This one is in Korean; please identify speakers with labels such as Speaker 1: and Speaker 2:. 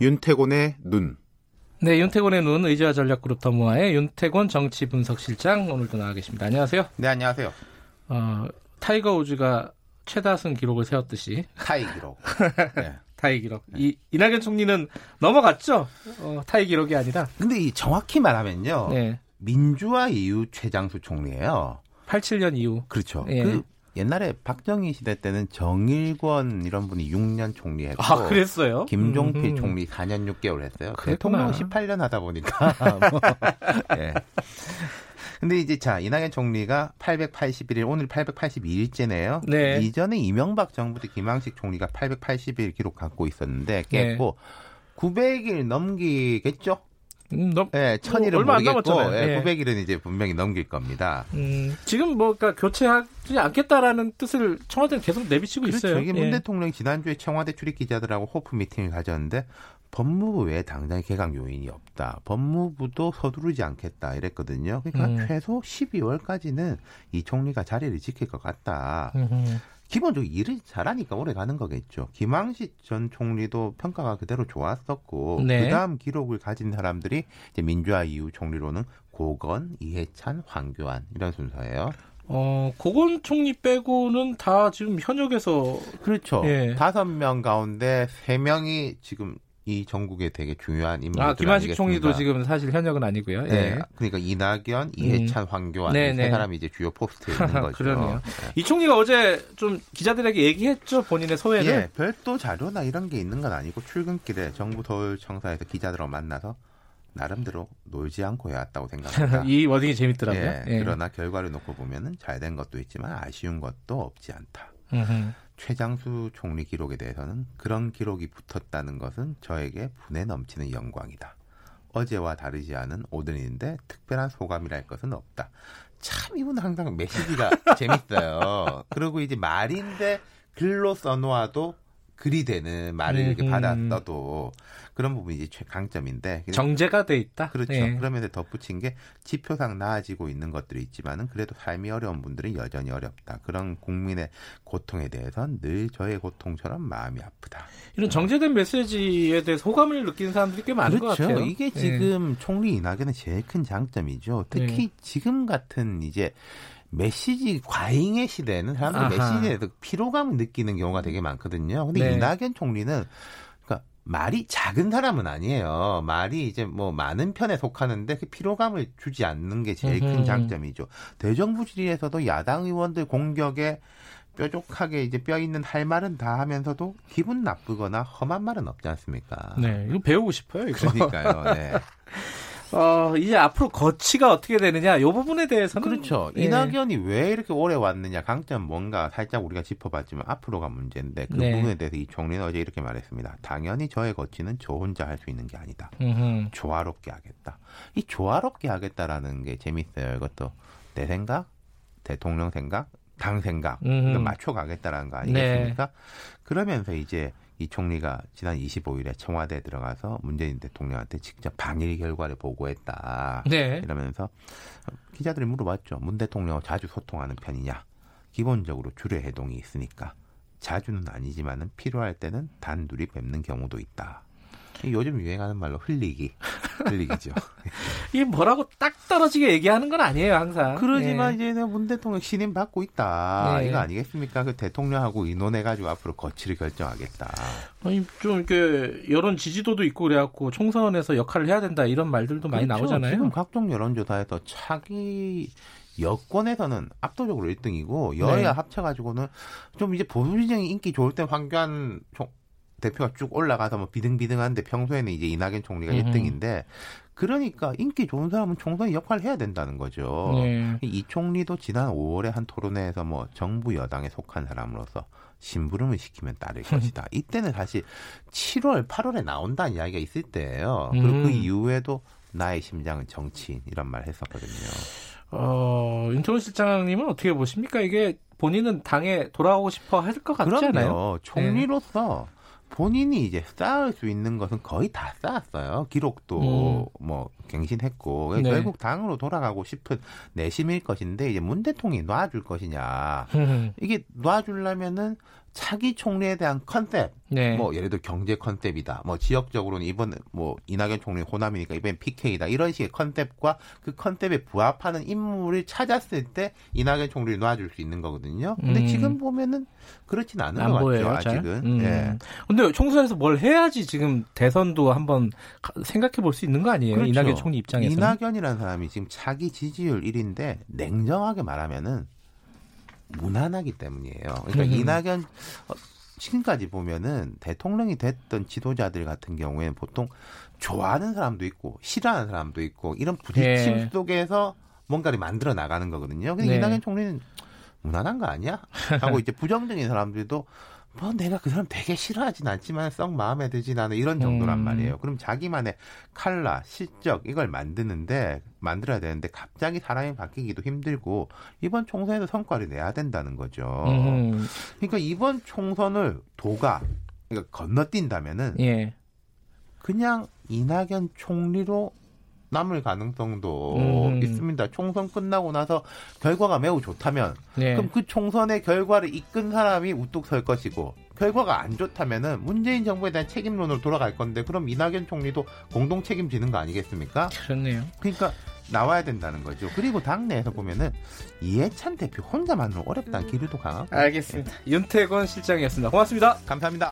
Speaker 1: 윤태곤의 눈.
Speaker 2: 네, 윤태곤의 눈 의지와 전략그룹 더모아의 윤태곤 정치분석실장 오늘도 나와 계십니다. 안녕하세요.
Speaker 1: 네, 안녕하세요.
Speaker 2: 어, 타이거 우즈가 최다승 기록을 세웠듯이
Speaker 1: 타이 기록.
Speaker 2: 네. 타이 기록. 이 이낙연 총리는 넘어갔죠. 어, 타이 기록이 아니라.
Speaker 1: 근데 이 정확히 말하면요. 네. 민주화 이후 최장수 총리예요.
Speaker 2: 87년 이후.
Speaker 1: 그렇죠. 예. 그 옛날에 박정희 시대 때는 정일권 이런 분이 6년 총리했고
Speaker 2: 아, 그랬어요?
Speaker 1: 김종필 음흠. 총리 4년 6개월 했어요. 그랬구나. 대통령 18년 하다 보니까 뭐. 예. 근데 이제 자 이낙연 총리가 881일 오늘 882일째네요. 네. 이전에 이명박 정부 때 김황식 총리가 880일 기록 갖고 있었는데 깼고 네. 900일 넘기겠죠?
Speaker 2: 음, 넘,
Speaker 1: 네, 천일은 뭐, 모르겠고 예, 네. 900일은 이제 분명히 넘길 겁니다.
Speaker 2: 음, 지금 뭐 그러니까 교체하지 않겠다라는 뜻을 청와대는 계속 내비치고
Speaker 1: 그렇죠.
Speaker 2: 있어요.
Speaker 1: 이게 문 예. 대통령이 지난주에 청와대 출입 기자들하고 호프 미팅을 가졌는데 법무부 외에 당장 개강 요인이 없다. 법무부도 서두르지 않겠다 이랬거든요. 그러니까 음. 최소 12월까지는 이 총리가 자리를 지킬 것 같다. 음흠. 기본적으로 일을 잘하니까 오래 가는 거겠죠. 김황식 전 총리도 평가가 그대로 좋았었고 네. 그다음 기록을 가진 사람들이 이제 민주화 이후 총리로는 고건, 이해찬, 황교안 이런 순서예요.
Speaker 2: 어, 고건 총리 빼고는 다 지금 현역에서
Speaker 1: 그렇죠. 예. 다섯 명 가운데 세 명이 지금 이 전국에 되게 중요한 인물들 아,
Speaker 2: 김황식 총리도 지금 사실 현역은 아니고요. 네.
Speaker 1: 예. 그러니까 이낙연, 이해찬, 음. 황교안 네, 세 네. 사람이 이제 주요 포스트에 있는 거죠.
Speaker 2: 그러네요. 네. 이 총리가 어제 좀 기자들에게 얘기했죠. 본인의 소회는.
Speaker 1: 예, 별도 자료나 이런 게 있는 건 아니고 출근길에 정부 서울청사에서 기자들하고 만나서 나름대로 놀지 않고 해왔다고 생각합니다.
Speaker 2: 이 wording이 재밌더라고요. 예,
Speaker 1: 예. 그러나 결과를 놓고 보면 은 잘 된 것도 있지만 아쉬운 것도 없지 않다. 최장수 총리 기록에 대해서는 그런 기록이 붙었다는 것은 저에게 분에 넘치는 영광이다. 어제와 다르지 않은 오늘인데 특별한 소감이랄 것은 없다. 참 이분 항상 메시지가 재밌어요. 그리고 이제 말인데 글로 써놓아도 글이 되는 말을 음, 이렇게 받아 써도 그런 부분이 이제 최강점인데
Speaker 2: 정제가 돼 있다.
Speaker 1: 그렇죠. 네. 그러면서 덧붙인 게 지표상 나아지고 있는 것들이 있지만은 그래도 삶이 어려운 분들은 여전히 어렵다. 그런 국민의 고통에 대해서는 늘 저의 고통처럼 마음이 아프다.
Speaker 2: 이런 정제된 메시지에 대해서 호감을 느끼는 사람들이 꽤 많은
Speaker 1: 그렇죠.
Speaker 2: 것 같아요.
Speaker 1: 이게 네. 지금 네. 총리 이낙연의 제일 큰 장점이죠. 특히 네. 지금 같은 이제 메시지 과잉의 시대는 사람들이 메시지에 서 피로감을 느끼는 경우가 되게 많거든요. 근데 네. 이낙연 총리는 그러니까 말이 작은 사람은 아니에요. 말이 이제 뭐 많은 편에 속하는데 그 피로감을 주지 않는 게 제일 큰 장점이죠. 대정부 질의에서도 야당 의원들 공격에 뾰족하게 이제 뼈 있는 할 말은 다 하면서도 기분 나쁘거나 험한 말은 없지 않습니까?
Speaker 2: 네, 이거 배우고 싶어요. 이거.
Speaker 1: 그러니까요. 네.
Speaker 2: 어, 이제 앞으로 거치가 어떻게 되느냐, 이 부분에 대해서는.
Speaker 1: 그렇죠. 예. 이낙연이 왜 이렇게 오래 왔느냐, 강점 뭔가 살짝 우리가 짚어봤지만 앞으로가 문제인데 그 네. 부분에 대해서 이 총리는 어제 이렇게 말했습니다. 당연히 저의 거치는 저 혼자 할 수 있는 게 아니다. 음흠. 조화롭게 하겠다. 이 조화롭게 하겠다라는 게 재밌어요. 이것도 내 생각, 대통령 생각, 당 생각, 맞춰가겠다라는 거 아니겠습니까? 네. 그러면서 이제 이 총리가 지난 25일에 청와대에 들어가서 문재인 대통령한테 직접 방일 결과를 보고했다. 네. 이러면서 기자들이 물어봤죠. 문 대통령 자주 소통하는 편이냐? 기본적으로 주례 해동이 있으니까 자주는 아니지만은 필요할 때는 단둘이 뵙는 경우도 있다. 요즘 유행하는 말로 흘리기. 흘리기죠.
Speaker 2: 이게 뭐라고 딱 떨어지게 얘기하는 건 아니에요, 항상.
Speaker 1: 그러지만 네. 이제 문 대통령 신임 받고 있다. 네. 이거 아니겠습니까? 그 대통령하고 의논해가지고 앞으로 거취를 결정하겠다.
Speaker 2: 아니, 좀 이렇게 여론 지지도도 있고 그래갖고 총선에서 역할을 해야 된다 이런 말들도 많이 그렇죠. 나오잖아요.
Speaker 1: 지금 각종 여론조사에서 차기 여권에서는 압도적으로 1등이고 여야 네. 합쳐가지고는 좀 이제 보수진영이 인기 좋을 때 황교안 대표가 쭉 올라가서 뭐 비등비등한데 평소에는 이제 이낙연 총리가 음. 1등인데 그러니까 인기 좋은 사람은 총선의 역할을 해야 된다는 거죠. 네. 이 총리도 지난 5월에 한 토론회에서 뭐 정부 여당에 속한 사람으로서 심부름을 시키면 따를 것이다. 이때는 사실 7월, 8월에 나온다는 이야기가 있을 때예요. 그리고 그 음. 그 이후에도 나의 심장은 정치인 이런 말 했었거든요.
Speaker 2: 어, 윤태원 실장님은 어떻게 보십니까? 이게 본인은 당에 돌아오고 싶어 할 것 같지 그럼요. 않아요?
Speaker 1: 총리로서 네. 본인이 이제 쌓을 수 있는 것은 거의 다 쌓았어요. 기록도 음. 뭐 갱신했고 네. 결국 당으로 돌아가고 싶은 내심일 것인데 이제 문 대통령이 놔줄 것이냐 이게 놔주려면은 차기 총리에 대한 컨셉, 네. 뭐 예를 들어 경제 컨셉이다, 뭐 지역적으로는 이번 뭐 이낙연 총리 호남이니까 이번 PK다 이런 식의 컨셉과 그 컨셉에 부합하는 인물을 찾았을 때 이낙연 총리를 놔줄 수 있는 거거든요. 근데 음. 지금 보면은 그렇진 않은 것 보여요, 같죠 잘? 아직은. 음. 예.
Speaker 2: 근데 총선에서 뭘 해야지 지금 대선도 한번 생각해 볼 수 있는 거 아니에요? 그렇죠. 이낙연 총리 입장에서.
Speaker 1: 이낙연이라는 사람이 지금 자기 지지율 1인데 냉정하게 말하면은 무난하기 때문이에요. 그러니까 음. 이낙연 어, 지금까지 보면은 대통령이 됐던 지도자들 같은 경우에는 보통 좋아하는 사람도 있고 싫어하는 사람도 있고 이런 부딪힘 네. 속에서 뭔가를 만들어 나가는 거거든요. 근데 네. 이낙연 총리는 무난한 거 아니야? 하고 이제 부정적인 사람들도 뭐 내가 그 사람 되게 싫어하진 않지만 썩 마음에 들진 않은 이런 정도란 음. 말이에요. 그럼 자기만의 칼라, 실적 이걸 만드는데 만들어야 되는데 갑자기 사람이 바뀌기도 힘들고 이번 총선에서 성과를 내야 된다는 거죠. 음. 그러니까 이번 총선을 도가 그러니까 건너뛴다면은 예. 그냥 이낙연 총리로 남을 가능성도 음. 있습니다. 총선 끝나고 나서 결과가 매우 좋다면 네. 그럼 그 총선의 결과를 이끈 사람이 우뚝 설 것이고 결과가 안 좋다면은 문재인 정부에 대한 책임론으로 돌아갈 건데 그럼 이낙연 총리도 공동 책임지는 거 아니겠습니까?
Speaker 2: 그렇네요.
Speaker 1: 그러니까 나와야 된다는 거죠. 그리고 당내에서 보면은 이해찬 대표 혼자만은 어렵다는 기류도 강하고.
Speaker 2: 알겠습니다. 윤태권 실장이었습니다. 고맙습니다.
Speaker 1: 감사합니다.